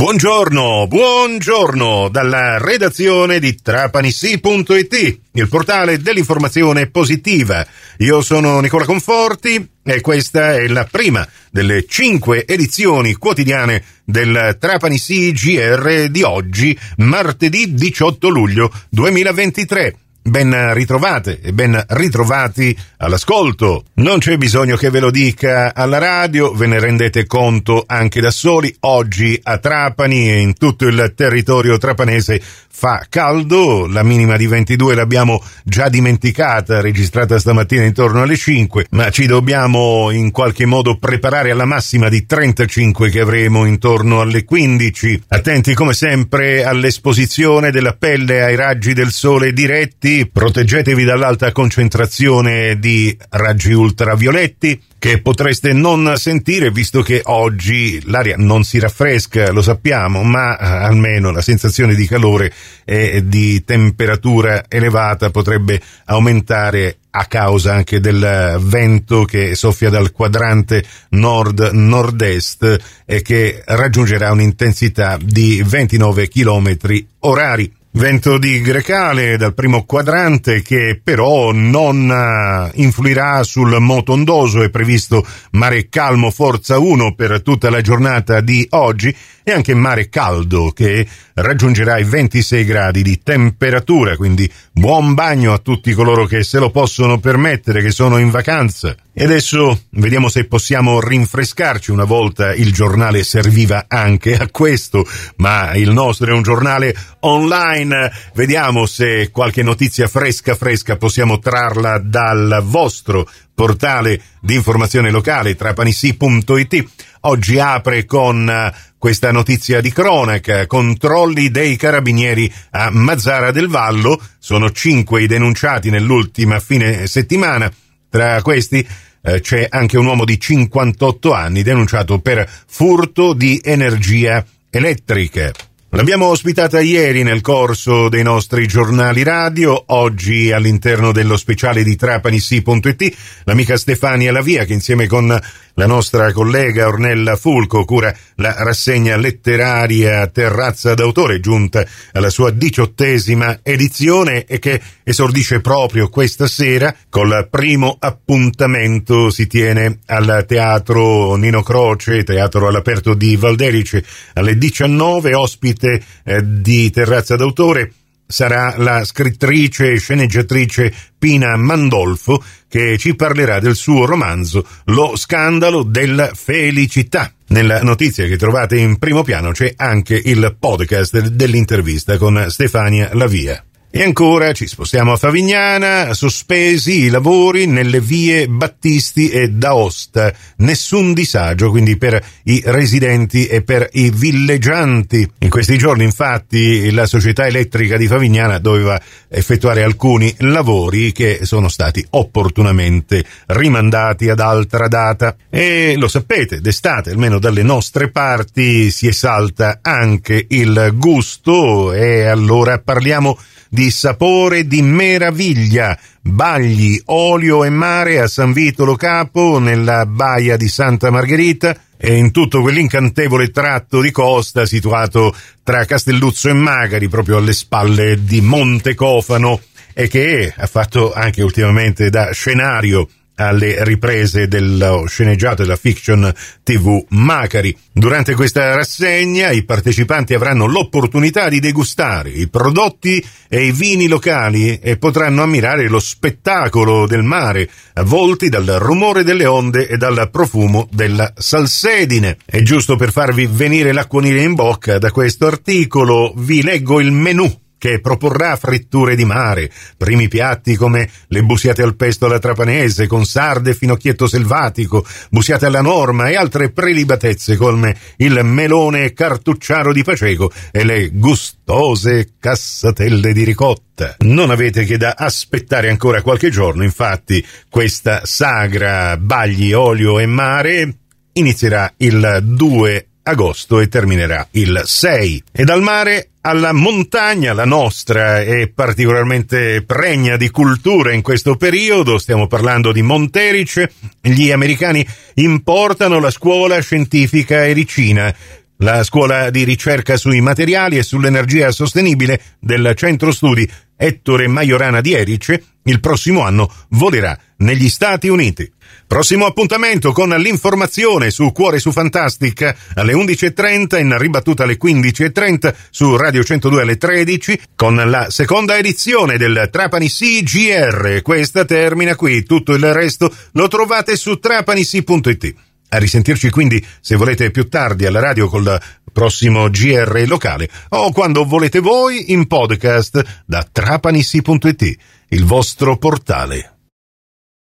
Buongiorno, buongiorno dalla redazione di trapanissi.it, il portale dell'informazione positiva. Io sono Nicola Conforti e questa è la prima delle cinque edizioni quotidiane del Trapanissi GR di oggi, martedì 18 luglio 2023. Ben ritrovate e ben ritrovati all'ascolto. Non c'è bisogno che ve lo dica alla radio, ve ne rendete conto anche da soli. Oggi a Trapani e in tutto il territorio trapanese fa caldo, la minima di 22 l'abbiamo già dimenticata, registrata stamattina intorno alle 5, ma ci dobbiamo in qualche modo preparare alla massima di 35 che avremo intorno alle 15. Attenti come sempre all'esposizione della pelle ai raggi del sole diretti, proteggetevi dall'alta concentrazione di raggi ultravioletti, che potreste non sentire visto che oggi l'aria non si raffresca, lo sappiamo, ma eh, almeno la sensazione di calore e di temperatura elevata potrebbe aumentare a causa anche del vento che soffia dal quadrante nord-nord-est e che raggiungerà un'intensità di 29 km orari. Vento di Grecale dal primo quadrante che però non eh, influirà sul moto ondoso, è previsto mare calmo forza 1 per tutta la giornata di oggi e anche mare caldo che raggiungerà i 26 gradi di temperatura, quindi buon bagno a tutti coloro che se lo possono permettere, che sono in vacanza. E adesso vediamo se possiamo rinfrescarci. Una volta il giornale serviva anche a questo, ma il nostro è un giornale online. Vediamo se qualche notizia fresca fresca possiamo trarla dal vostro portale di informazione locale trapanissi.it. Oggi apre con questa notizia di cronaca, controlli dei carabinieri a Mazzara del Vallo, sono cinque i denunciati nell'ultima fine settimana, tra questi eh, c'è anche un uomo di 58 anni denunciato per furto di energia elettrica. L'abbiamo ospitata ieri nel corso dei nostri giornali radio, oggi all'interno dello speciale di Trapanissi.it, l'amica Stefania Lavia che insieme con la nostra collega Ornella Fulco cura la rassegna letteraria Terrazza d'autore giunta alla sua diciottesima edizione e che esordisce proprio questa sera col primo appuntamento. Si tiene al Teatro Nino Croce, teatro all'aperto di Valderice alle 19, ospite eh, di Terrazza d'autore sarà la scrittrice e sceneggiatrice Pina Mandolfo che ci parlerà del suo romanzo Lo scandalo della felicità. Nella notizia che trovate in primo piano c'è anche il podcast dell'intervista con Stefania Lavia. E ancora ci spostiamo a Favignana, sospesi i lavori nelle vie Battisti e d'Aosta. Nessun disagio quindi per i residenti e per i villeggianti. In questi giorni infatti la società elettrica di Favignana doveva effettuare alcuni lavori che sono stati opportunamente rimandati ad altra data. E lo sapete, d'estate, almeno dalle nostre parti, si esalta anche il gusto e allora parliamo di sapore di meraviglia, bagli, olio e mare a San Vitolo Capo, nella baia di Santa Margherita, e in tutto quell'incantevole tratto di costa situato tra Castelluzzo e Magari, proprio alle spalle di Monte Cofano, e che ha fatto anche ultimamente da scenario alle riprese dello sceneggiato della fiction TV Macari. Durante questa rassegna i partecipanti avranno l'opportunità di degustare i prodotti e i vini locali e potranno ammirare lo spettacolo del mare, avvolti dal rumore delle onde e dal profumo della salsedine. E giusto per farvi venire l'acquolina in bocca da questo articolo, vi leggo il menù che proporrà fritture di mare, primi piatti come le busiate al pesto alla trapanese con sarde e finocchietto selvatico, busiate alla norma e altre prelibatezze come il melone cartucciaro di Paceco e le gustose cassatelle di ricotta. Non avete che da aspettare ancora qualche giorno, infatti questa sagra bagli, olio e mare inizierà il 2 agosto e terminerà il 6. E dal mare alla montagna, la nostra è particolarmente pregna di cultura in questo periodo, stiamo parlando di Monterice, gli americani importano la scuola scientifica ericina, la scuola di ricerca sui materiali e sull'energia sostenibile del centro studi Ettore Majorana di Erice il prossimo anno volerà negli Stati Uniti. Prossimo appuntamento con l'informazione su Cuore su Fantastica alle 11.30 in ribattuta alle 15.30 su Radio 102 alle 13 con la seconda edizione del Trapani CGR. Questa termina qui, tutto il resto lo trovate su trapanisi.it. A risentirci quindi se volete più tardi alla radio col prossimo GR locale o quando volete voi in podcast da trapanisi.it, il vostro portale.